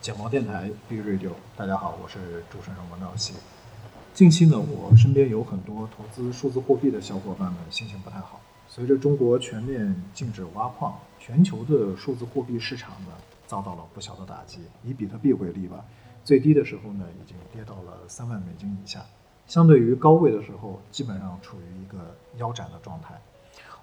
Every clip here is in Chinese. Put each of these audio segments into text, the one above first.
简毛电台 B Radio，大家好，我是主持人王道熙。近期呢，我身边有很多投资数字货币的小伙伴们心情不太好。随着中国全面禁止挖矿，全球的数字货币市场呢遭到了不小的打击。以比特币为例吧，最低的时候呢已经跌到了三万美金以下，相对于高位的时候，基本上处于一个腰斩的状态。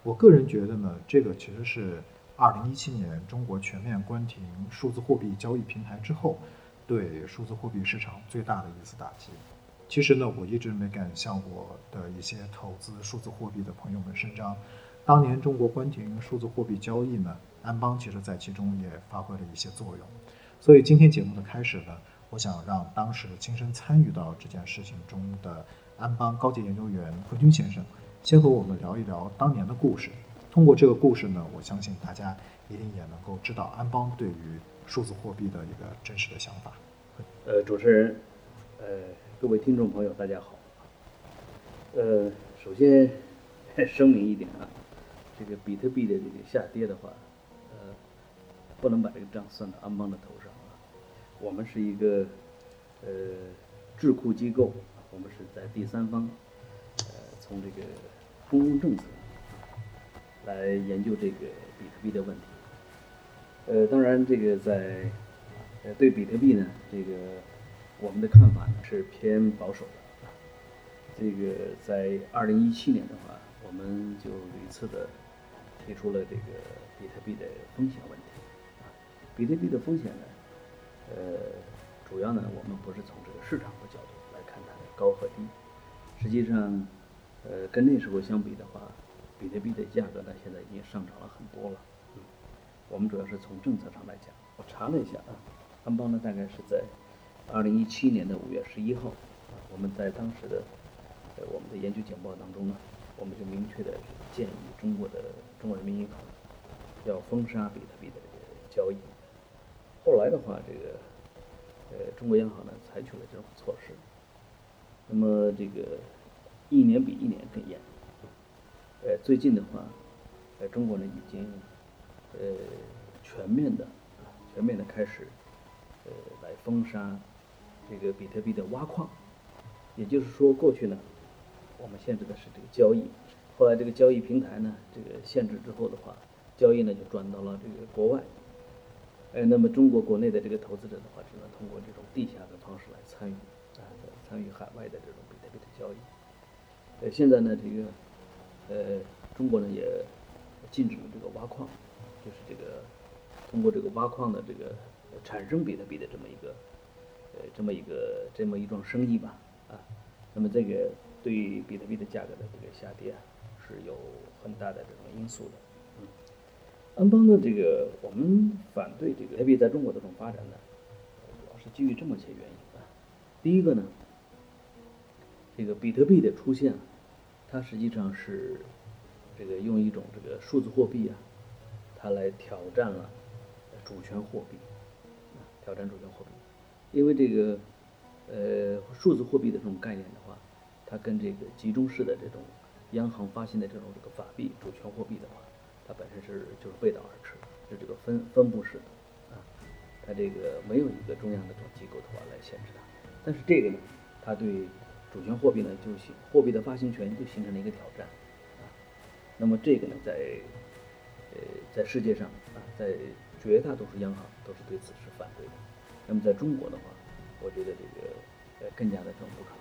我个人觉得呢，这个其实是。二零一七年，中国全面关停数字货币交易平台之后，对数字货币市场最大的一次打击。其实呢，我一直没敢向我的一些投资数字货币的朋友们声张。当年中国关停数字货币交易呢，安邦其实在其中也发挥了一些作用。所以今天节目的开始呢，我想让当时亲身参与到这件事情中的安邦高级研究员何军先生，先和我们聊一聊当年的故事。通过这个故事呢，我相信大家一定也能够知道安邦对于数字货币的一个真实的想法。呃，主持人，呃，各位听众朋友，大家好。呃，首先声明一点啊，这个比特币的这个下跌的话，呃，不能把这个账算到安邦的头上。我们是一个呃智库机构，我们是在第三方，呃，从这个公共政策。来研究这个比特币的问题。呃，当然，这个在呃对比特币呢，这个我们的看法呢是偏保守的。这个在二零一七年的话，我们就屡次的提出了这个比特币的风险问题。比特币的风险呢，呃，主要呢我们不是从这个市场的角度来看它的高和低，实际上，呃，跟那时候相比的话。比特币的价格呢，现在已经上涨了很多了。嗯，我们主要是从政策上来讲。我查了一下啊，安邦呢大概是在二零一七年的五月十一号啊，我们在当时的呃我们的研究简报当中呢，我们就明确的建议中国的中国人民银行要封杀比特币的交易。后来的话，这个呃中国央行呢采取了这种措施，那么这个一年比一年更严。呃，最近的话，呃，中国呢已经呃全面的全面的开始呃来封杀这个比特币的挖矿，也就是说，过去呢我们限制的是这个交易，后来这个交易平台呢这个限制之后的话，交易呢就转到了这个国外，呃，那么中国国内的这个投资者的话，只能通过这种地下的方式来参与啊，参与海外的这种比特币的交易，呃，现在呢这个。呃，中国呢也禁止了这个挖矿，就是这个通过这个挖矿的这个产生比特币的这么一个呃这么一个这么一桩生意吧啊，那么这个对比特币的价格的这个下跌是有很大的这种因素的。安邦的这个我们反对这个比特币在中国的这种发展呢，主要是基于这么些原因啊。第一个呢，这个比特币的出现。它实际上是这个用一种这个数字货币啊，它来挑战了主权货币，挑战主权货币。因为这个呃数字货币的这种概念的话，它跟这个集中式的这种央行发行的这种这个法币主权货币的话，是就是背道而驰，是这个分分布式的啊，它这个没有一个中央的这种机构的话来限制它。但是这个呢，它对主权货币呢，就形货币的发行权就形成了一个挑战，啊，那么这个呢，在呃在世界上啊，在绝大多数央行都是对此是反对的。那么在中国的话，我觉得这个呃更加的这种不可能。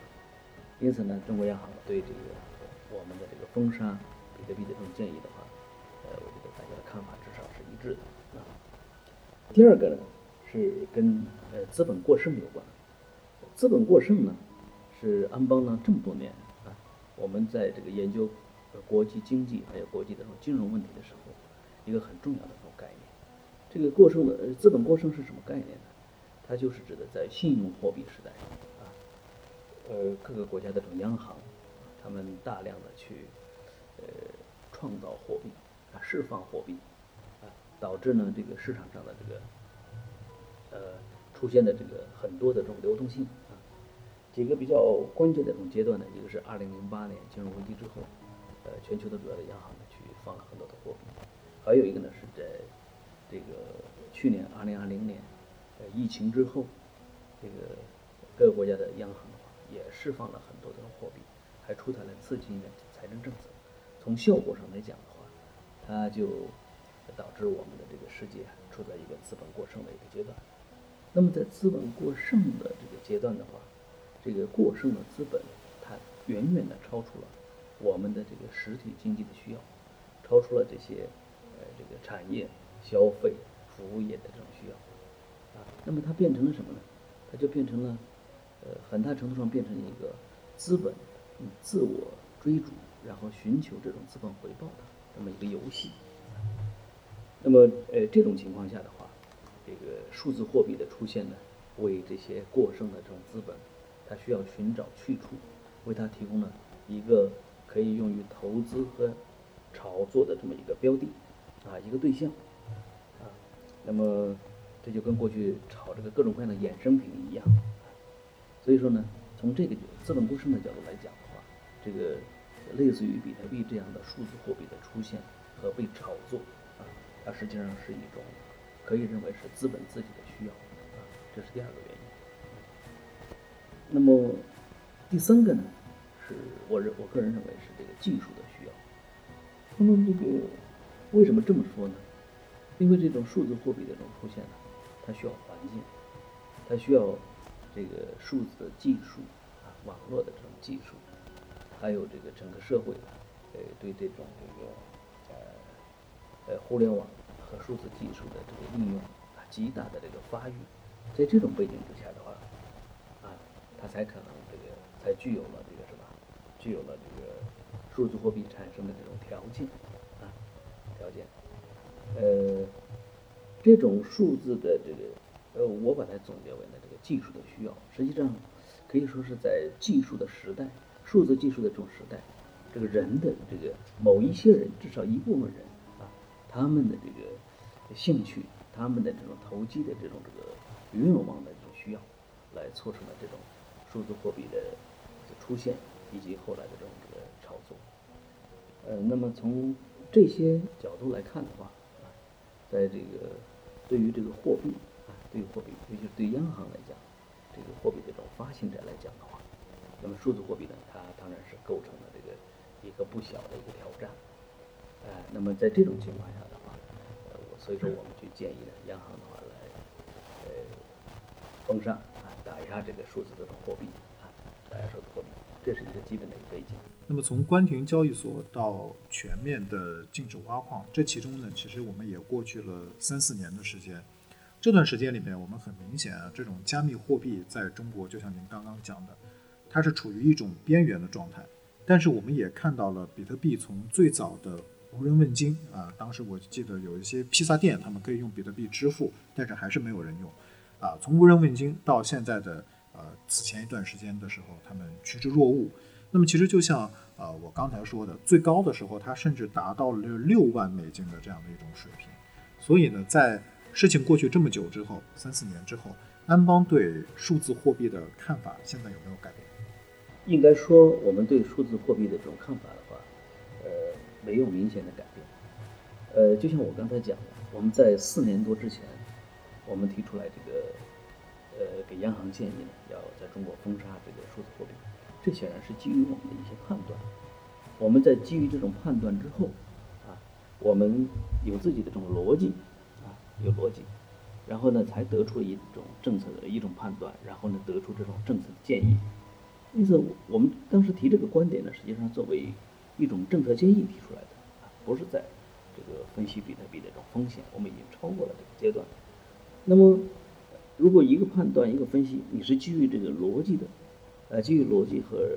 因此呢，中国央行对这个我们的这个封杀比特币的这种建议的话，大家的看法至少是一致的啊。第二个呢，是跟呃资本过剩有关。资本过剩呢？是安邦呢这么多年啊，我们在这个研究国际经济还有国际的金融问题的时候，一个很重要的这种概念。这个过剩的资本过剩是什么概念呢？它就是指的在信用货币时代啊，呃各个国家的这种央行，他们大量的去呃创造货币啊，释放货币啊，导致呢这个市场上的这个呃出现的这个很多的这种流动性啊。几个比较关键的这种阶段呢，一个是二零零八年金融危机之后，呃，全球的主要的央行呢去放了很多的货币，还有一个呢是在这个去年二零二零年，呃，疫情之后，这个各个国家的央行的话也释放了很多的货币，还出台了刺激性的财政政策，从效果上来讲的话，它就导致我们的这个世界处在一个资本过剩的一个阶段。那么在资本过剩的这个阶段的话，这个过剩的资本，它远远的超出了我们的这个实体经济的需要，超出了这些呃这个产业、消费、服务业的这种需要，啊，那么它变成了什么呢？它就变成了，呃，很大程度上变成一个资本自我追逐，然后寻求这种资本回报的这么一个游戏。那么，呃，这种情况下的话。这个数字货币的出现呢，为这些过剩的这种资本，它需要寻找去处，为它提供了一个可以用于投资和炒作的这么一个标的，啊，一个对象，啊，那么这就跟过去炒这个各种各样的衍生品一样，所以说呢，从这个资本过剩的角度来讲的话，这个类似于比特币这样的数字货币的出现和被炒作，啊，它实际上是一种。可以认为是资本自己的需要，啊，这是第二个原因。那么第三个呢，是我认我个人认为是这个技术的需要。那么这个为什么这么说呢？因为这种数字货币的这种出现呢，它需要环境，它需要这个数字的技术啊，网络的这种技术，还有这个整个社会，呃，对这种这个呃呃互联网。和数字技术的这个应用啊，极大的这个发育，在这种背景之下的话，啊，它才可能这个才具有了这个什么，具有了这个数字货币产生的这种条件啊，条件。呃，这种数字的这个，呃，我把它总结为呢这个技术的需要，实际上可以说是在技术的时代，数字技术的这种时代，这个人的这个某一些人，至少一部分人啊，他们的这个。兴趣，他们的这种投机的这种这个愿望的这种需要，来促成了这种数字货币的出现，以及后来的这种这个炒作。呃，那么从这些角度来看的话，啊，在这个对于这个货币啊，对于货币，尤其是对央行来讲，这个货币的这种发行者来讲的话，那么数字货币呢，它当然是构成了这个一个不小的一个挑战。呃，那么在这种情况下的话，呃。所以说，我们去建议呢，央行的话来，呃，封杀啊，打压这个数字的货币啊，打压数字货币，这是一个基本的一个背景。那么，从关停交易所到全面的禁止挖矿，这其中呢，其实我们也过去了三四年的时间。这段时间里面，我们很明显啊，这种加密货币在中国，就像您刚刚讲的，它是处于一种边缘的状态。但是，我们也看到了比特币从最早的无人问津啊！当时我记得有一些披萨店，他们可以用比特币支付，但是还是没有人用啊。从无人问津到现在的呃此前一段时间的时候，他们趋之若鹜。那么其实就像呃我刚才说的，最高的时候它甚至达到了六万美金的这样的一种水平。所以呢，在事情过去这么久之后，三四年之后，安邦对数字货币的看法现在有没有改变？应该说，我们对数字货币的这种看法的话，呃。没有明显的改变，呃，就像我刚才讲的，我们在四年多之前，我们提出来这个，呃，给央行建议呢，要在中国封杀这个数字货币，这显然是基于我们的一些判断。我们在基于这种判断之后，啊，我们有自己的这种逻辑，啊，有逻辑，然后呢，才得出一种政策的一种判断，然后呢，得出这种政策的建议。因此，我们当时提这个观点呢，实际上作为。一种政策建议提出来的啊，不是在这个分析比特币这种风险，我们已经超过了这个阶段。那么，如果一个判断、一个分析，你是基于这个逻辑的，呃，基于逻辑和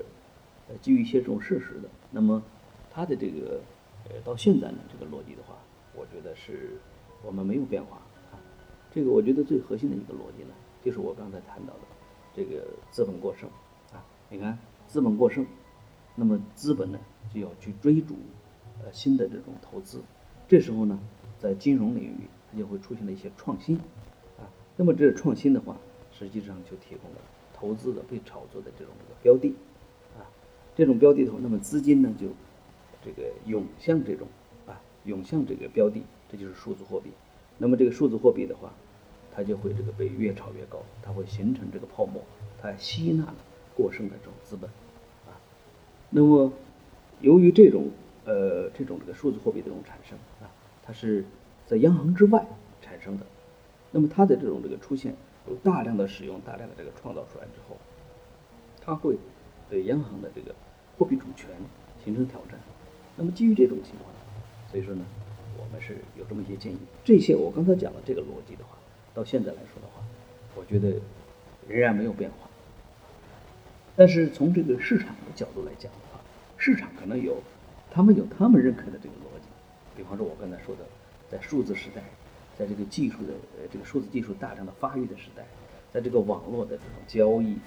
呃基于一些这种事实的，那么它的这个呃到现在呢，这个逻辑的话，我觉得是我们没有变化啊。这个我觉得最核心的一个逻辑呢，就是我刚才谈到的这个资本过剩。你看，资本过剩，那么资本呢？就要去追逐，呃，新的这种投资，这时候呢，在金融领域，它就会出现了一些创新，啊，那么这创新的话，实际上就提供了投资的、被炒作的这种标的，啊，这种标的头，那么资金呢就这个涌向这种啊，涌向这个标的，这就是数字货币。那么这个数字货币的话，它就会这个被越炒越高，它会形成这个泡沫，它吸纳了过剩的这种资本，啊，那么由于这种呃这种这个数字货币的这种产生啊，它是在央行之外产生的，那么它的这种这个出现有大量的使用，大量的这个创造出来之后，它会对央行的这个货币主权形成挑战。那么基于这种情况，所以说呢，我们是有这么一些建议。这些我刚才讲的这个逻辑的话，到现在来说的话，我觉得仍然没有变化。但是从这个市场的角度来讲的话，市场可能有他们有他们认可的这个逻辑。比方说，我刚才说的，在数字时代，在这个技术的呃这个数字技术大量的发育的时代，在这个网络的这种交易，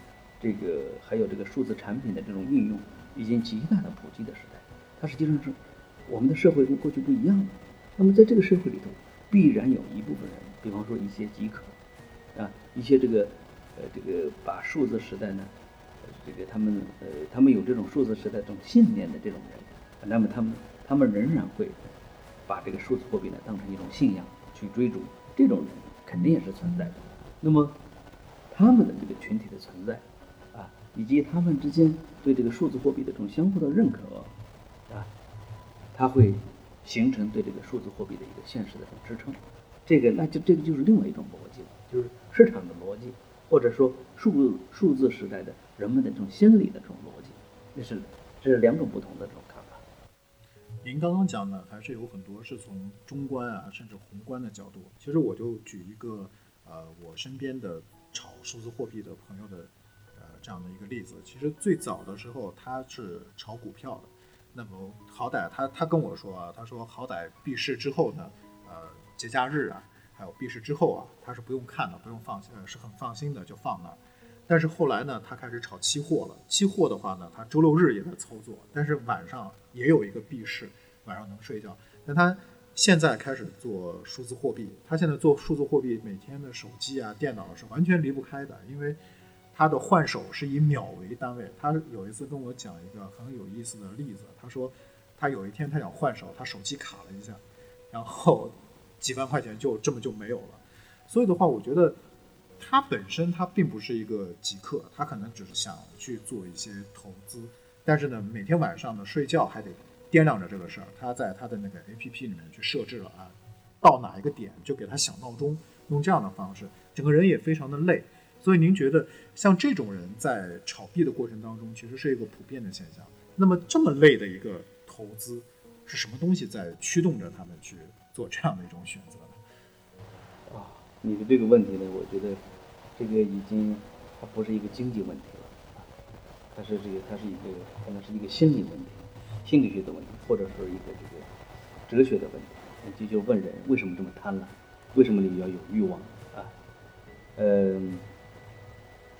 这个还有这个数字产品的这种运用已经极大的普及的时代，它实际上是我们的社会跟过去不一样的。那么在这个社会里头，必然有一部分人，比方说一些极客啊，一些这个呃这个把数字时代呢。这个他们呃，他们有这种数字时代这种信念的这种人，那么他们他们仍然会把这个数字货币呢当成一种信仰去追逐，这种人肯定也是存在的。那么他们的这个群体的存在啊，以及他们之间对这个数字货币的这种相互的认可啊，它会形成对这个数字货币的一个现实的这种支撑。这个那就这个就是另外一种逻辑，就是市场的逻辑。或者说数数字时代的人们的这种心理的这种逻辑，这是这是两种不同的这种看法。您刚刚讲的还是有很多是从中观啊，甚至宏观的角度。其实我就举一个呃，我身边的炒数字货币的朋友的呃这样的一个例子。其实最早的时候他是炒股票的，那么好歹他他跟我说啊，他说好歹闭市之后呢，呃节假日啊。还有闭市之后啊，他是不用看的，不用放心呃，是很放心的就放那儿。但是后来呢，他开始炒期货了。期货的话呢，他周六日也在操作，但是晚上也有一个闭市，晚上能睡觉。但他现在开始做数字货币，他现在做数字货币，每天的手机啊、电脑是完全离不开的，因为他的换手是以秒为单位。他有一次跟我讲一个很有意思的例子，他说他有一天他想换手，他手机卡了一下，然后。几万块钱就这么就没有了，所以的话，我觉得他本身他并不是一个极客，他可能只是想去做一些投资，但是呢，每天晚上呢睡觉还得掂量着这个事儿。他在他的那个 A P P 里面去设置了啊，到哪一个点就给他响闹钟，用这样的方式，整个人也非常的累。所以您觉得像这种人在炒币的过程当中，其实是一个普遍的现象。那么这么累的一个投资，是什么东西在驱动着他们去？做这样的一种选择呢？啊，你的这个问题呢，我觉得这个已经它不是一个经济问题了，它是这个它是一个可能是一个心理问题、心理学的问题，或者说一个这个哲学的问题。你就问人为什么这么贪婪，为什么你要有欲望啊？嗯，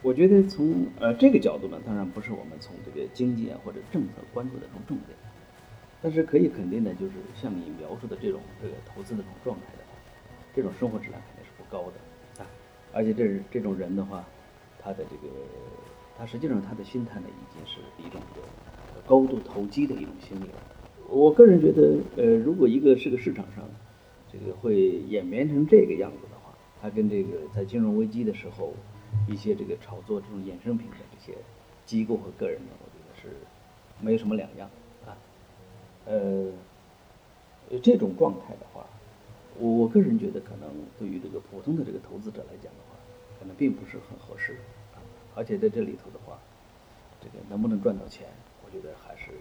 我觉得从呃这个角度呢，当然不是我们从这个经济啊或者政策关注的这种重点。但是可以肯定的，就是像你描述的这种这个投资的这种状态的话，这种生活质量肯定是不高的啊。而且这这种人的话，他的这个他实际上他的心态呢，已经是一种这个高度投机的一种心理了。我个人觉得，呃，如果一个是个市场上这个会演变成这个样子的话，它跟这个在金融危机的时候一些这个炒作这种衍生品的这些机构和个人呢，我觉得是没有什么两样。呃，这种状态的话，我我个人觉得可能对于这个普通的这个投资者来讲的话，可能并不是很合适啊。而且在这里头的话，这个能不能赚到钱，我觉得还是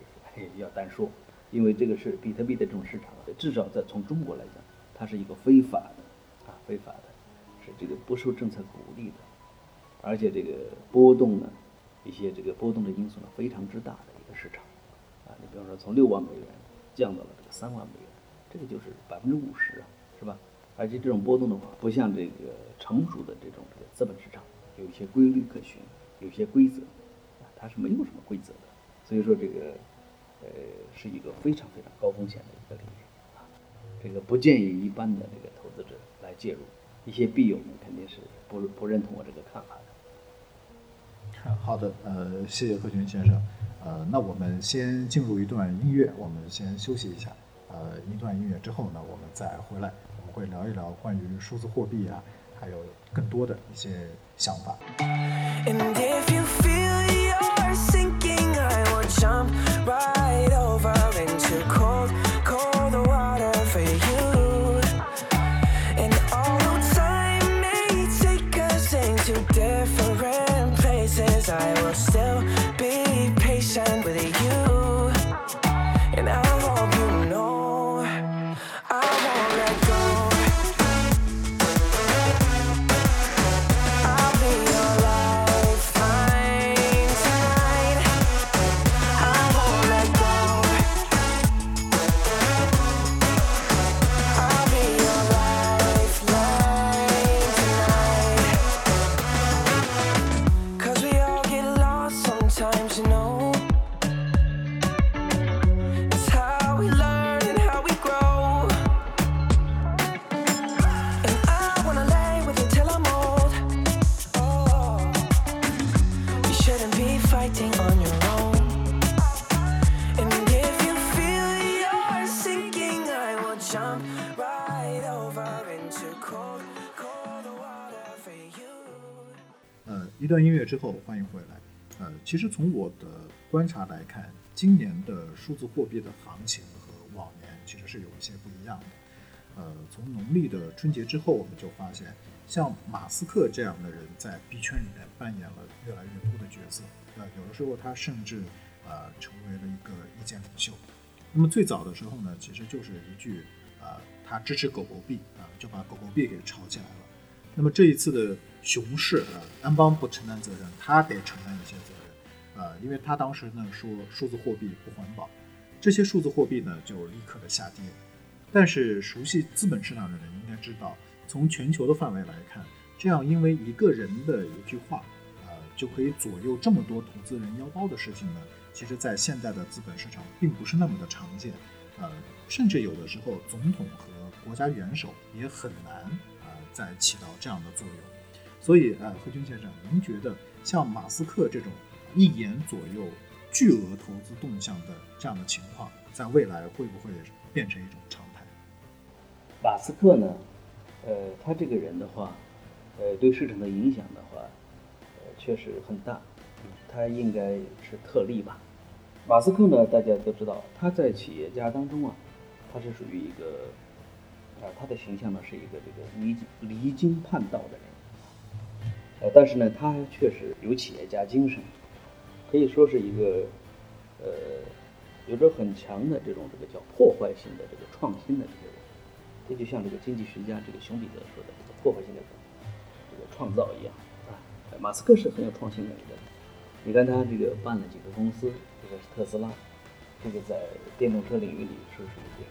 要单说，因为这个是比特币的这种市场，至少在从中国来讲，它是一个非法的啊，非法的，是这个不受政策鼓励的，而且这个波动呢，一些这个波动的因素呢非常之大的一个市场。你比方说从六万美元。降到了这个三万美元，这个就是百分之五十啊，是吧？而且这种波动的话，不像这个成熟的这种这个资本市场，有一些规律可循，有些规则，啊，它是没有什么规则的。所以说这个，呃，是一个非常非常高风险的一个领域啊，这个不建议一般的这个投资者来介入。一些币友们肯定是不不认同我这个看法的。好的，呃，谢谢贺群先生。呃，那我们先进入一段音乐，我们先休息一下。呃，一段音乐之后呢，我们再回来，我们会聊一聊关于数字货币啊，还有更多的一些想法。之后，欢迎回来。呃，其实从我的观察来看，今年的数字货币的行情和往年其实是有一些不一样的。呃，从农历的春节之后，我们就发现，像马斯克这样的人在币圈里面扮演了越来越多的角色。呃，有的时候他甚至呃成为了一个意见领袖。那么最早的时候呢，其实就是一句呃，他支持狗狗币啊、就把狗狗币给炒起来了。那么这一次的熊市啊，安邦不承担责任，他得承担一些责任，呃，因为他当时呢说数字货币不环保，这些数字货币呢就立刻的下跌。但是熟悉资本市场的人应该知道，从全球的范围来看，这样因为一个人的一句话，呃，就可以左右这么多投资人腰包的事情呢，其实在现在的资本市场并不是那么的常见，呃，甚至有的时候总统和国家元首也很难在、起到这样的作用。所以，呃，何军先生，您觉得像马斯克这种一言左右巨额投资动向的这样的情况，在未来会不会变成一种常态？马斯克呢，呃，他这个人的话，呃，对市场的影响的话，呃，确实很大，他应该是特例吧。马斯克呢，大家都知道，他在企业家当中啊，他是属于一个，啊、他的形象呢是一个这个离离经叛道的人，呃，但是呢，他确实有企业家精神，可以说是一个，呃，有着很强的这种这个叫破坏性的这个创新的这个人。这就像这个经济学家这个熊彼得说的这个破坏性的这个创造一样啊。马斯克是很有创新能力的，你看他这个办了几个公司，这个是特斯拉，这个在电动车领域里是属于这个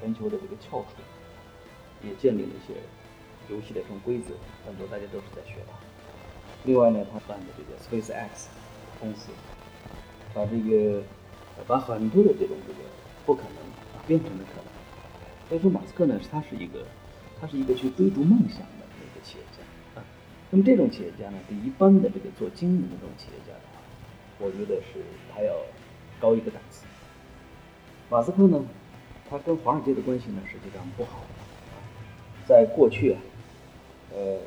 全球的这个翘楚，也建立了一些游戏的这种规则，很多大家都是在学他。另外呢，他办的这个 SpaceX 公司，把这个呃把很多的这种这个不可能啊变成了可能。所以说，马斯克呢，他是一个，他是一个去追逐梦想的一个企业家啊。那么这种企业家呢，比一般的这个做经营的这种企业家的话，我觉得是他要高一个档次。马斯克呢，他跟华尔街的关系呢，实际上不好。在过去啊，呃，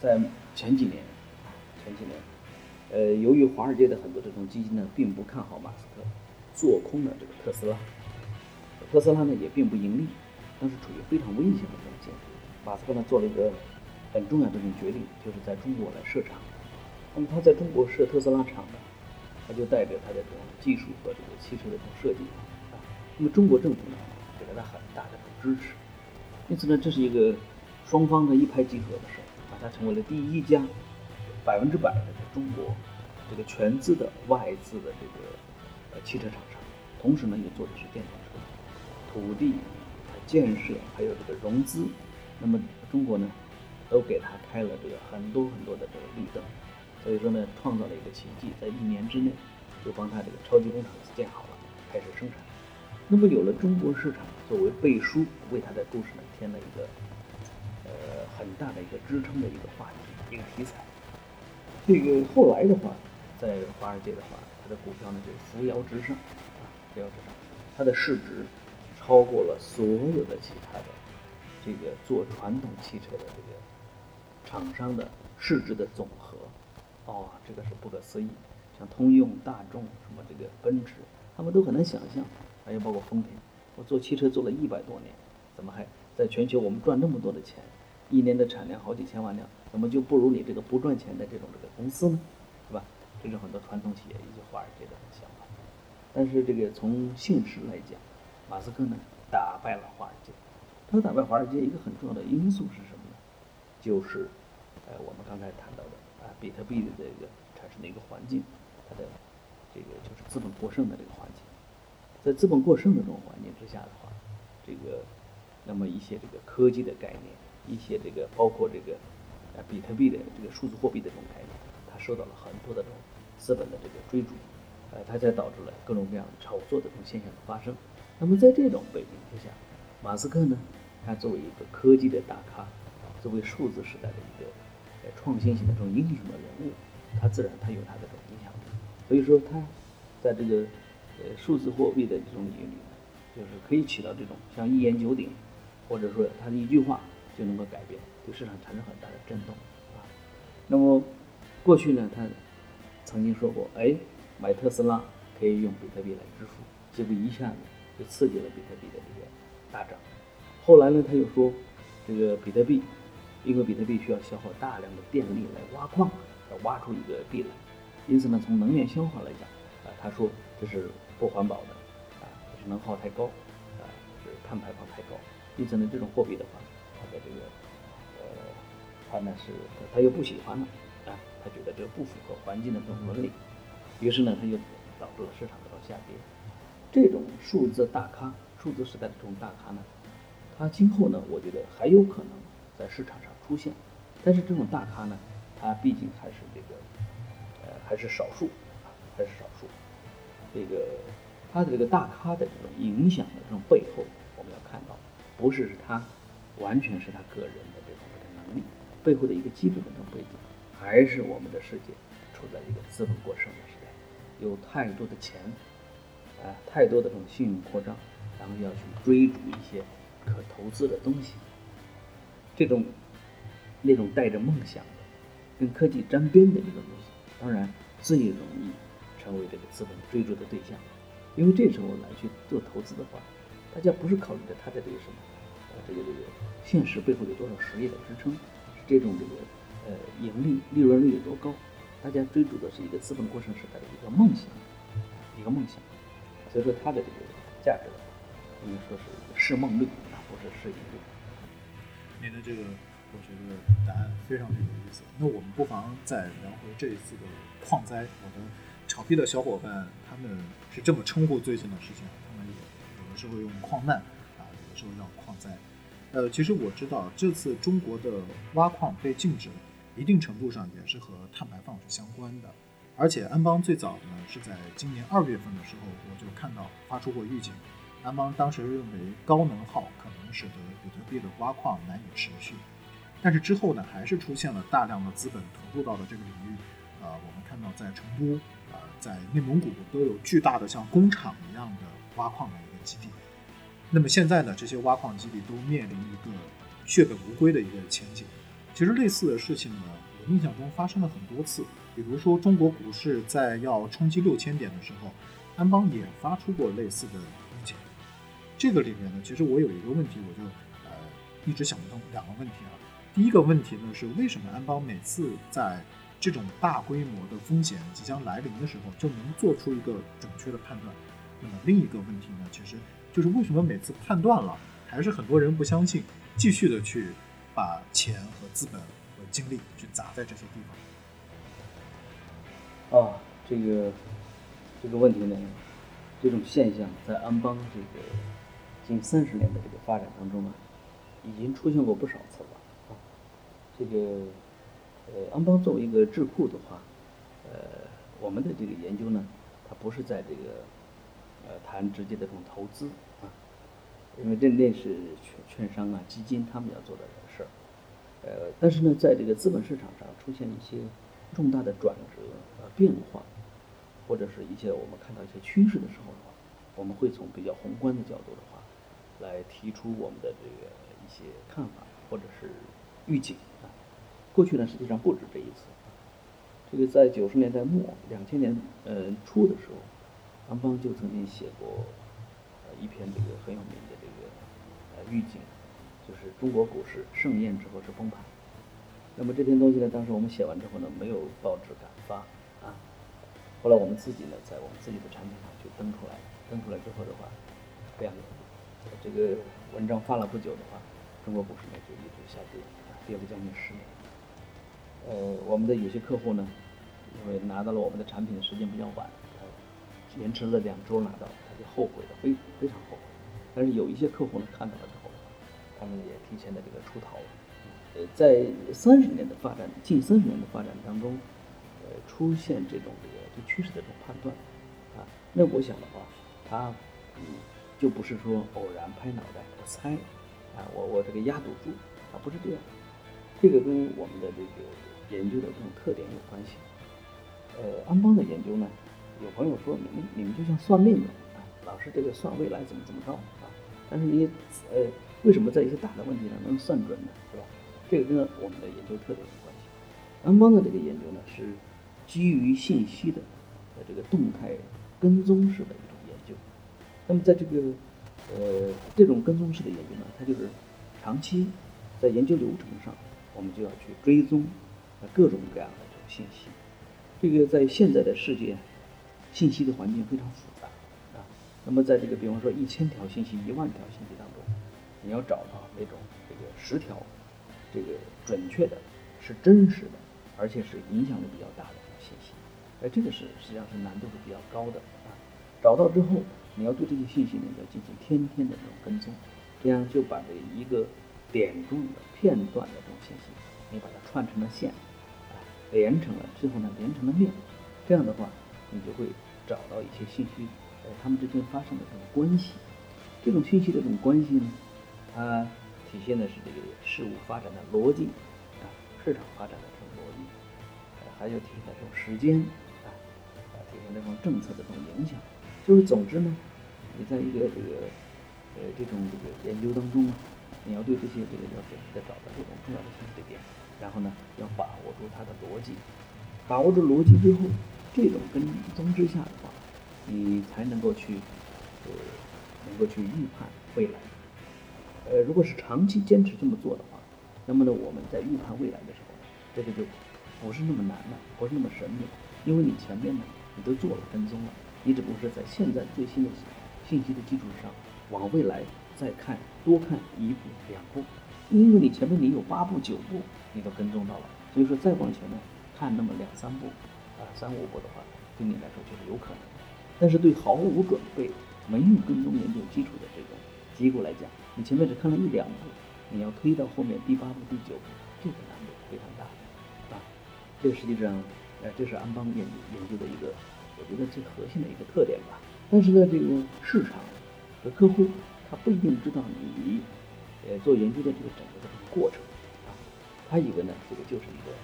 在前几年，前几年，呃，由于华尔街的很多这种基金呢，并不看好马斯克，做空了这个特斯拉。特斯拉呢也并不盈利，当时处于非常危险的这种境地。马斯克呢做了一个很重要的这种决定，就是在中国来设厂。那么他在中国设特斯拉厂呢，他就代表他的这种技术和这个汽车的这种设计啊。那么中国政府呢给了他很大的这种支持，因此呢这是一个双方的一拍即合的事儿，把它成为了第一家百分之百的中国这个全资的外资的这个呃汽车厂商，同时呢也做的是电动车。土地、建设还有这个融资，那么中国呢，都给他开了这个很多很多的这个绿灯，所以说呢，创造了一个奇迹，在一年之内就帮他这个超级工厂建好了，开始生产。那么有了中国市场作为背书，为他的故事呢添了一个呃很大的一个支撑的一个话题，一个题材。这个后来的话，在华尔街的话，它的股票呢就扶摇直上，啊，扶摇直上，它的市值超过了所有的其他的这个做传统汽车的这个厂商的市值的总和。哦，这个是不可思议。像通用、大众、什么这个奔驰，他们都很难想象，还有包括丰田，我做汽车做了一百多年，怎么还在全球我们赚那么多的钱，一年的产量好几千万辆，怎么就不如你这个不赚钱的这种这个公司呢？是吧？这是很多传统企业以及华尔街的想法。但是这个从现实来讲，马斯克呢打败了华尔街。他打败华尔街一个很重要的因素是什么呢？就是，呃，我们刚才谈到的啊，比特币的这个产生的一个环境，它的这个就是资本过剩的这个环境。在资本过剩的这种环境之下的话，这个那么一些这个科技的概念，一些这个包括这个呃比特币的这个数字货币的这种概念，它受到了很多的这种资本的这个追逐，呃，它才导致了各种各样的炒作的这种现象的发生。那么在这种背景之下，马斯克呢，他作为一个科技的大咖，作为数字时代的一个呃创新型的这种英雄的人物，他自然他有他的这种影响力。所以说他在这个呃数字货币的这种领域呢，就是可以起到这种像一言九鼎，或者说他的一句话就能够改变，对市场产生很大的震动啊。那么过去呢，他曾经说过，哎，买特斯拉可以用比特币来支付，结果一下子就刺激了比特币的这个大涨。后来呢，他又说，这个比特币，因为比特币需要消耗大量的电力来挖矿，要挖出一个币来，因此呢，从能源消耗来讲，啊，他说这是不环保的，啊，就是能耗太高，啊，是碳排放太高，因此呢，这种货币的话，它的这个，呃，他呢是他又不喜欢了，啊，他觉得这个不符合环境的这种伦理，于是呢，它就导致了市场的这种下跌。这种数字大咖、数字时代的这种大咖呢，它今后呢，我觉得还有可能在市场上出现，但是这种大咖呢，它毕竟还是这个，呃，还是少数，啊，还是少数。这个他的这个大咖的这种影响的这种背后，我们要看到，不是是他完全是他个人的这种这个能力背后的一个基本的这种背景，还是我们的世界处在一个资本过剩的时代，有太多的钱。啊，太多的这种信用扩张，然后要去追逐一些可投资的东西，这种那种带着梦想的、跟科技沾边的这种东西，当然最容易成为这个资本追逐的对象。因为这时候来去做投资的话，大家不是考虑的它的这个什么，呃，这个这个现实背后有多少实力的支撑，这种这个呃盈利利润率有多高，大家追逐的是一个资本过剩时代的一个梦想，一个梦想。所以说它的这个价值，应该说是一个市梦率，而不是市盈率。你的这个，我觉得答案非常的有意思。那我们不妨再聊回这一次的矿灾。我们炒币的小伙伴他们是这么称呼最近的事情，他们也有的时候用矿难啊，有的时候叫矿灾。呃，其实我知道这次中国的挖矿被禁止，一定程度上也是和碳排放是相关的。而且安邦最早呢是在今年二月份的时候，我就看到发出过预警。安邦当时认为高能耗可能使得比特币的挖矿难以持续，但是之后呢，还是出现了大量的资本投入到了这个领域。呃，我们看到在成都、在内蒙古都有巨大的像工厂一样的挖矿的一个基地。那么现在呢，这些挖矿基地都面临一个血本无归的一个前景。其实类似的事情呢，我印象中发生了很多次。比如说，中国股市在要冲击六千点的时候，安邦也发出过类似的预警。这个里面呢，其实我有一个问题，我就呃一直想不通两个问题啊。第一个问题呢是，为什么安邦每次在这种大规模的风险即将来临的时候，就能做出一个准确的判断？那么另一个问题呢，其实就是为什么每次判断了，还是很多人不相信，继续的去把钱和资本和精力去砸在这些地方？啊，这个这个问题呢，这种现象在安邦这个近三十年的这个发展当中啊，已经出现过不少次了啊。这个呃，安邦作为一个智库的话，呃，我们的这个研究呢，它不是在这个呃谈直接的这种投资啊，因为这那是券券商啊、基金他们要做的事儿。呃，但是呢，在这个资本市场上出现一些重大的转折呃变化，或者是一些我们看到一些趋势的时候的话，我们会从比较宏观的角度的话，来提出我们的这个一些看法或者是预警。过去呢，实际上不止这一次。这个在九十年代末、两千年呃初的时候，安邦就曾经写过呃一篇这个很有名的这个呃预警，就是中国股市盛宴之后是崩盘。那么这篇东西呢，当时我们写完之后呢，没有报纸敢发啊。后来我们自己呢，在我们自己的产品上就登出来。登出来之后的话，这样的这个文章发了不久的话，中国股市呢就一直下跌，啊跌了将近十年。呃，我们的有些客户呢，因为拿到了我们的产品的时间比较晚，他延迟了两周拿到，他就后悔了，非非常后悔。但是有一些客户呢，看到了之后，他们也提前的这个出逃了。呃，在三十年的发展，近三十年的发展当中，呃，出现这种这个对趋势的这种判断，啊，那我想的话，他嗯，就不是说偶然拍脑袋我猜，啊，我我这个压赌注，啊，不是这样，这个跟我们的这个研究的这种特点有关系。呃，安邦的研究呢，有朋友说你们你们就像算命的啊，老是这个算未来怎么怎么着啊，但是你呃，为什么在一些大的问题上能算准呢？是吧？这个跟我们的研究特点有关系。安邦的这个研究呢，是基于信息的呃这个动态跟踪式的一种研究。那么在这个呃这种跟踪式的研究呢，它就是长期在研究流程上，我们就要去追踪各种各样的这种信息。这个在现在的世界，信息的环境非常复杂啊。那么在这个比方说一千条信息、一万条信息当中，你要找到那种这个十条。这个准确的，是真实的，而且是影响力比较大的信息，哎，这个是实际上是难度是比较高的啊。找到之后，你要对这些信息呢要进行天天的这种跟踪，这样就把这一个点中的片段的这种信息，你把它串成了线，连成了之后呢连成了面，这样的话，你就会找到一些信息，呃，它们之间发生的这种关系。这种信息的这种关系呢，它。体现的是这个事物发展的逻辑啊，市场发展的这种逻辑，呃，还有体现的这种时间啊，啊，体现这种政策的这种影响。就是总之呢，你在一个这个呃这种这个研究当中啊，你要对这些这个要准确的找到这种重要的信息的点，然后呢，要把握住它的逻辑，把握住逻辑之后，这种跟踪之下的话，你才能够去呃能够去预判未来。呃，如果是长期坚持这么做的话，那么呢，我们在预判未来的时候，这个就不是那么难了，不是那么神秘，因为你前面呢，你都做了跟踪了，你只不过是在现在最新的信息的基础上，往未来再看多看一步两步，因为你前面你有八步九步你都跟踪到了，所以说再往前呢，看那么两三步啊三五步的话，对你来说就是有可能，但是对毫无准备、没有跟踪研究基础的这种机构来讲，你前面只看了一两步，你要推到后面第八步、第九步，这个难度非常大，啊，这个实际上，呃，这是安邦研究研究的一个，我觉得最核心的一个特点吧。但是呢，这个市场和客户他不一定知道你，呃，做研究的这个整个的这个过程，啊，他以为呢，这个就是一个，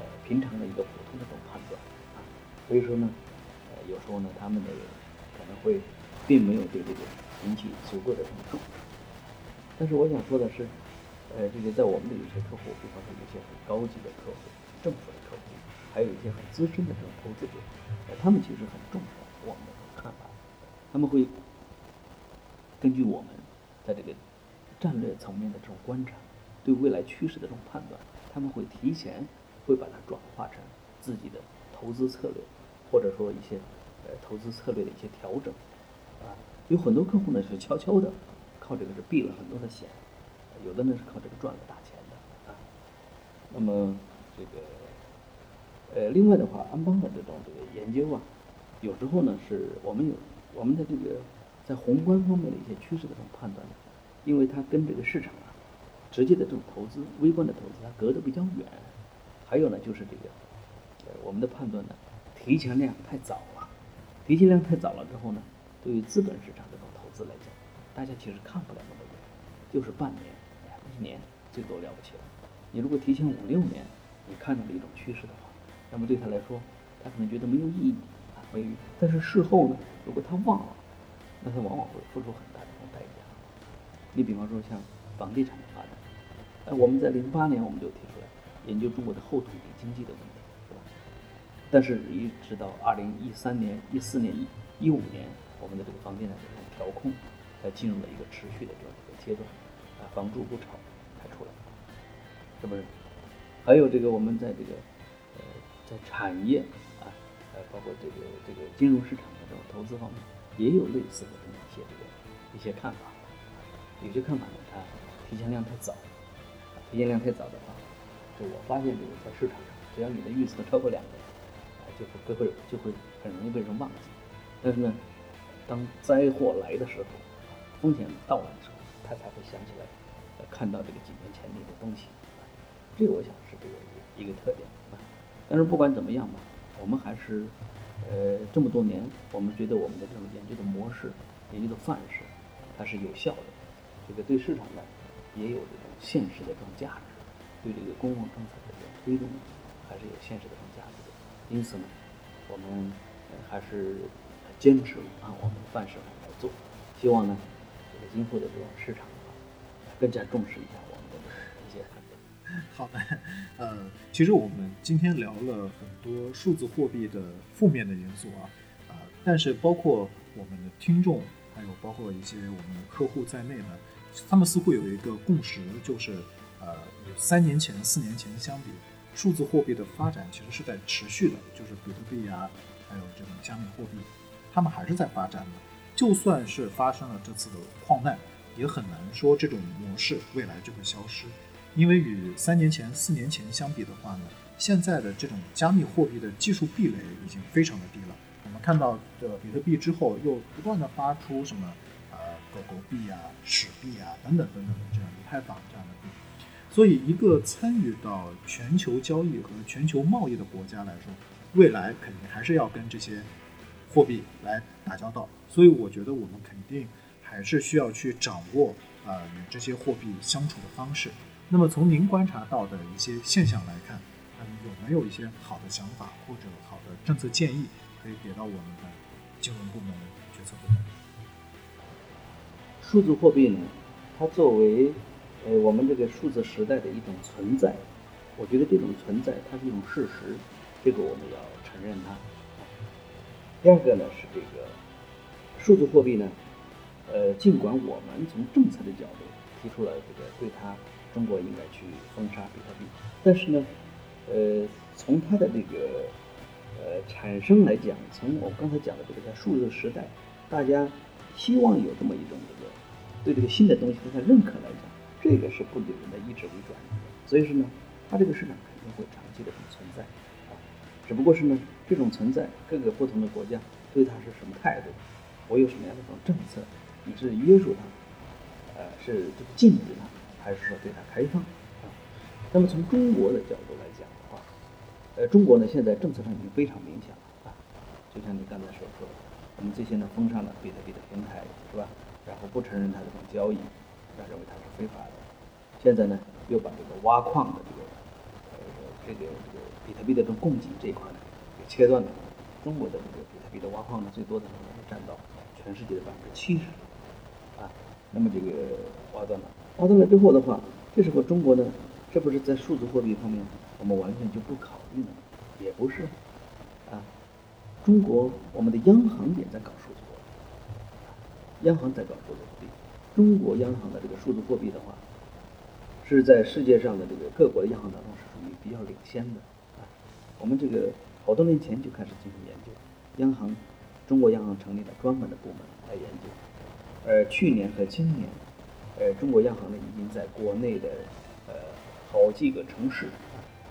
呃，平常的一个普通的这种判断，啊，所以说呢，呃，有时候呢，他们的可能会并没有对这个引起足够的这种重视。但是我想说的是，呃，这个在我们的有些客户，比方说有些很高级的客户、政府的客户，还有一些很资深的这种投资者，呃，他们其实很重视我们的看法，他们会根据我们在这个战略层面的这种观察，对未来趋势的这种判断，他们会提前会把它转化成自己的投资策略，或者说一些呃投资策略的一些调整，啊，有很多客户呢是悄悄的。靠这个是避了很多的险，有的呢是靠这个赚了大钱的啊。那么这个呃，另外的话，安邦的这种这个研究啊，有时候呢是我们有我们的这个在宏观方面的一些趋势的这种判断，因为它跟这个市场啊直接的这种投资、微观的投资它隔得比较远。还有呢就是这个呃我们的判断呢提前量太早了，提前量太早了之后呢，对于资本市场这种投资来讲。大家其实看不了那么远，就是半年、一年最多了不起了。你如果提前五六年，你看到了一种趋势的话，那么对他来说，他可能觉得没有意义啊，没有意义。但是事后呢，如果他忘了，那它往往会付出很大的这种代价。你比方说像房地产的发展，呃，我们在零八年我们就提出来研究中国的后土地经济的问题，是吧？但是，一直到二零一三年、一四年、一一五年，我们的这个房地产这种调控才进入了一个持续的这样一个阶段，啊，房住不炒才出来，是不是？还有这个我们在这个呃在产业啊，呃包括这个这个金融市场的这种投资方面，也有类似的这么一些这个一些看法。有些看法呢，它提前量太早，提前量太早的话，就我发现这个在市场上，只要你的预测超过两个，就会会就会很容易被人忘记。但是呢，当灾祸来的时候，风险到来的时候，他才会想起来，看到这个几年前那个东西。这个我想是这个一个特点啊。但是不管怎么样吧，我们还是，呃，这么多年，我们觉得我们的这种研究的模式、研究的范式，它是有效的。这个对市场呢，也有这种现实的这种价值，对这个公共政策的这种推动，还是有现实的这种价值的。因此呢，我们呃还是坚持按我们的范式来做，希望呢，这个今后的这种市场，更加重视一下好的，呃，其实我们今天聊了很多数字货币的负面的因素啊，啊、但是包括我们的听众，还有包括一些我们的客户在内呢，他们似乎有一个共识，就是呃，与三年前、四年前相比，数字货币的发展其实是在持续的，就是比特币啊，还有这种加密货币，他们还是在发展的。就算是发生了这次的矿难，也很难说这种模式未来就会消失。因为与三年前、四年前相比的话呢，现在的这种加密货币的技术壁垒已经非常的低了。我们看到的比特币之后，又不断的发出什么呃狗狗币啊、史币啊等等等等的这样以太坊这样的币。所以，一个参与到全球交易和全球贸易的国家来说，未来肯定还是要跟这些货币来打交道。所以，我觉得我们肯定还是需要去掌握呃与这些货币相处的方式。那么，从您观察到的一些现象来看，嗯，有没有一些好的想法或者好的政策建议可以给到我们的金融部门、决策部门？数字货币呢，它作为呃我们这个数字时代的一种存在，我觉得这种存在它是一种事实，这个我们要承认它。第二个呢是这个数字货币呢，呃，尽管我们从政策的角度提出了这个对它中国应该去封杀比特币，但是呢，呃，从它的这个呃产生来讲，从我刚才讲的这个在数字时代，大家希望有这么一种这个对这个新的东西对它认可来讲，这个是不给人的意志为转移的。所以说呢，它这个市场肯定会长期的存在啊，只不过是呢，这种存在各个不同的国家对它是什么态度，我有什么样的这种政策，你是约束它，呃，是这个禁止它，还是说对它开放啊？那么从中国的角度来讲的话，呃，中国呢现在政策上已经非常明显了啊，就像你刚才所说的，我们最先呢封上了比特币的平台，是吧？然后不承认它这种交易，那认为它是非法的。现在呢又把这个挖矿的这个这个这个比特币的这种供给这一块呢给切断了。中国的这个比特币的挖矿呢，最多的能够占到全世界的百分之七十啊。那么这个挖断了，挖断了之后的话，这时候中国呢，这不是在数字货币方面我们完全就不考虑了？也不是啊。中国我们的央行也在搞数字货币，央行在搞数字货币。中国央行的这个数字货币的话，是在世界上的这个各国的央行当中是属于比较领先的啊。我们这个好多年前就开始进行研究，央行，中国央行成立了专门的部门来研究。而去年和今年，呃，中国央行呢已经在国内的呃好几个城市，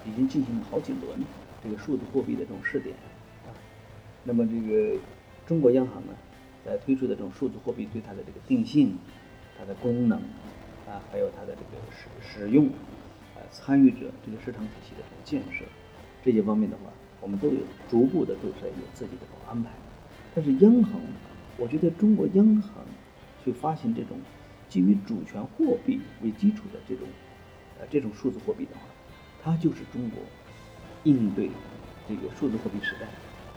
已经进行了好几轮这个数字货币的这种试点。那么这个中国央行呢，在推出的这种数字货币对它的这个定性、它的功能啊，还有它的这个使使用啊，参与者这个市场体系的这种建设这些方面的话，我们都有逐步的都是有自己的安排。但是央行，我觉得中国央行去发行这种基于主权货币为基础的这种呃这种数字货币的话，它就是中国应对这个数字货币时代，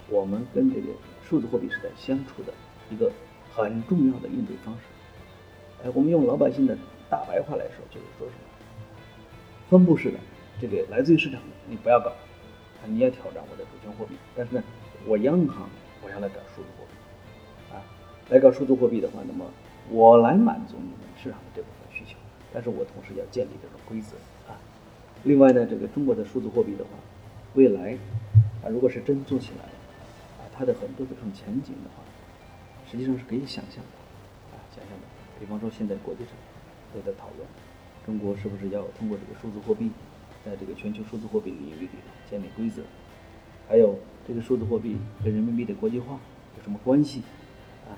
我们跟这个数字货币时代相处的一个很重要的应对方式。哎，我们用老百姓的大白话来说，就是说什么？分布式的，这个来自于市场的，你不要搞，啊，你要挑战我的主权货币。但是呢，我央行我要来搞数字货币，啊，来搞数字货币的话，那么我来满足你们市场的这部分需求，但是我同时要建立这种规则啊。另外呢，这个中国的数字货币的话，未来啊，如果是真做起来，啊，它的很多的这种前景的话，实际上是可以想象的，啊，想象的。比方说现在国际上都在讨论。中国是不是要通过这个数字货币，在这个全球数字货币领域里建立规则？还有这个数字货币跟人民币的国际化有什么关系？啊，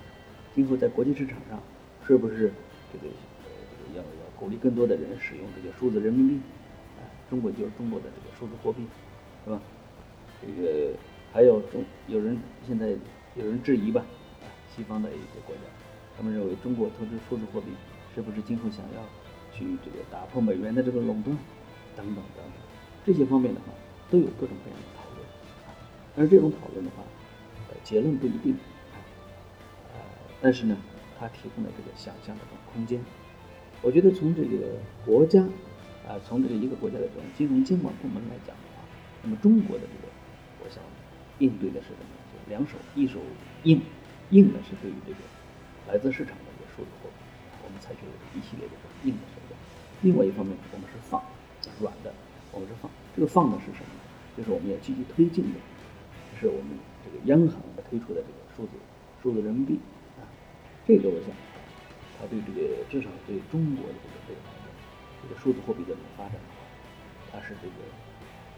今后在国际市场上是不是这个这个要要鼓励更多的人使用这个数字人民币？啊，中国就是中国的这个数字货币，是吧？这个还有中有人现在有人质疑吧？啊，西方的一些国家，他们认为中国投资数字货币是不是今后想要？去这个打破美元的这个垄断，等等等等，这些方面的话，都有各种各样的讨论啊。但是这种讨论的话，呃，结论不一定啊。但是呢，它提供了这个想象的这种空间。我觉得从这个国家啊，从这个一个国家的这种金融监管部门来讲的话，那么中国的这个，我想应对的是什么？就两手一手硬，硬的是对于这个来自市场的这个数字货币，我们采取了一系列的硬的手段。另外一方面，我们是放软的，我们是放。这个放的是什么？就是我们要积极推进的，是我们这个央行推出的这个数字数字人民币。这个我想，它对这个至少对中国的这个这个这个数字货币的这个发展的话，它是这个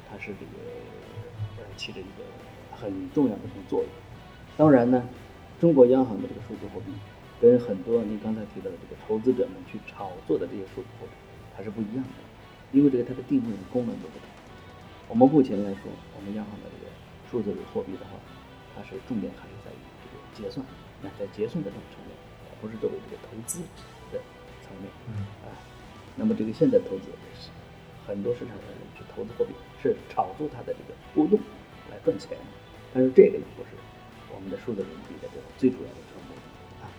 它是这个呃起着一个很重要的这种作用。当然呢，中国央行的这个数字货币跟很多您刚才提到的这个投资者们去炒作的这些数字货币。它是不一样的，因为这个它的定位和功能都不同。我们目前来说，我们央行的这个数字货币的话，它是重点还是在于这个结算，那在结算的这种层面，它不是作为这个投资的层面。嗯啊，那么这个现在投资很多市场上人去投资货币，是炒作它的这个波动来赚钱，但是这个呢不是我们的数字人民币的这个最主要的成本啊。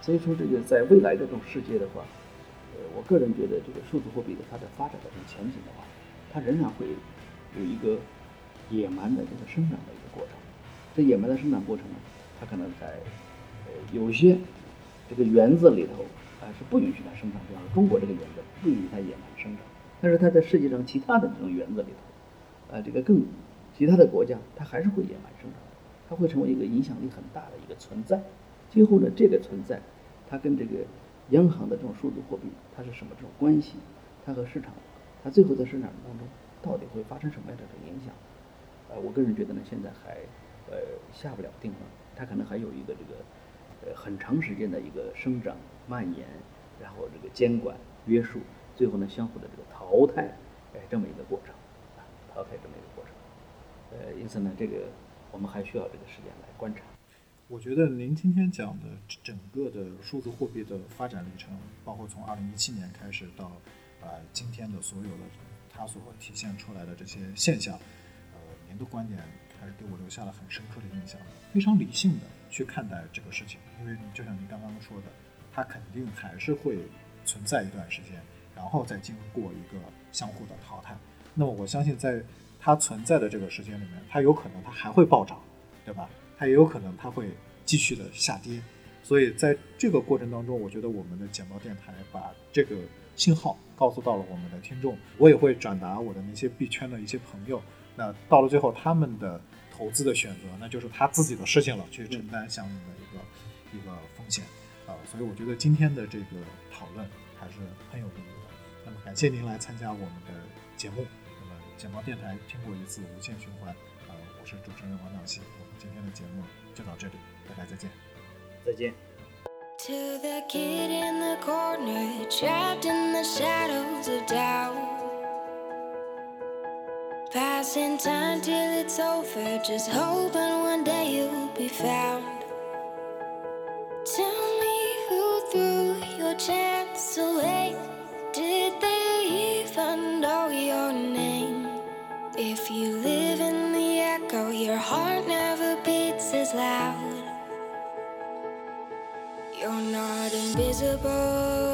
所以说，这个在未来的这种世界的话。呃我个人觉得，这个数字货币的它的发展的这种前景的话，它仍然会有一个野蛮的这个生长的一个过程。这野蛮的生长过程呢，它可能在呃有些这个园子里头啊是不允许它生长，比方说中国这个园子不允许它野蛮生长。但是它在世界上其他的这种园子里头，啊这个更其他的国家它还是会野蛮生长，它会成为一个影响力很大的一个存在。今后呢，这个存在它跟这个。央行的这种数字货币，它是什么这种关系？它和市场，它最后在市场当中到底会发生什么样的这种影响？呃，我个人觉得呢，现在还呃下不了定论，它可能还有一个这个很长时间的一个生长蔓延，然后这个监管约束，最后呢相互的这个淘汰，哎这么一个过程啊，淘汰这么一个过程。呃，因此呢，这个我们还需要这个时间来观察。我觉得您今天讲的整个的数字货币的发展历程，包括从二零一七年开始到，呃，今天的所有的它所体现出来的这些现象，呃，您的观点还是给我留下了很深刻的印象。非常理性的去看待这个事情，因为就像您刚刚说的，它肯定还是会存在一段时间，然后再经过一个相互的淘汰。那么我相信，在它存在的这个时间里面，它有可能它还会暴涨，对吧？它也有可能它会继续的下跌，所以在这个过程当中，我觉得我们的简报电台把这个信号告诉到了我们的听众，我也会转达我的那些币圈的一些朋友。那到了最后，他们的投资的选择，那就是他自己的事情了，去承担相应的一个一个风险啊。所以我觉得今天的这个讨论还是很有意义的。那么感谢您来参加我们的节目。那么简报电台听过一次无限循环，呃，我是主持人王淼西。今天的节目就到这里，大家再见。再见。To the kid in the corner, trapped in the shadows of doubt. Passing time till it's over, just hoping one day you'll be found. Tell me who threw your chance away. Did they even know your name? If you live in the echo, your heart never beats as loud. You're not invisible.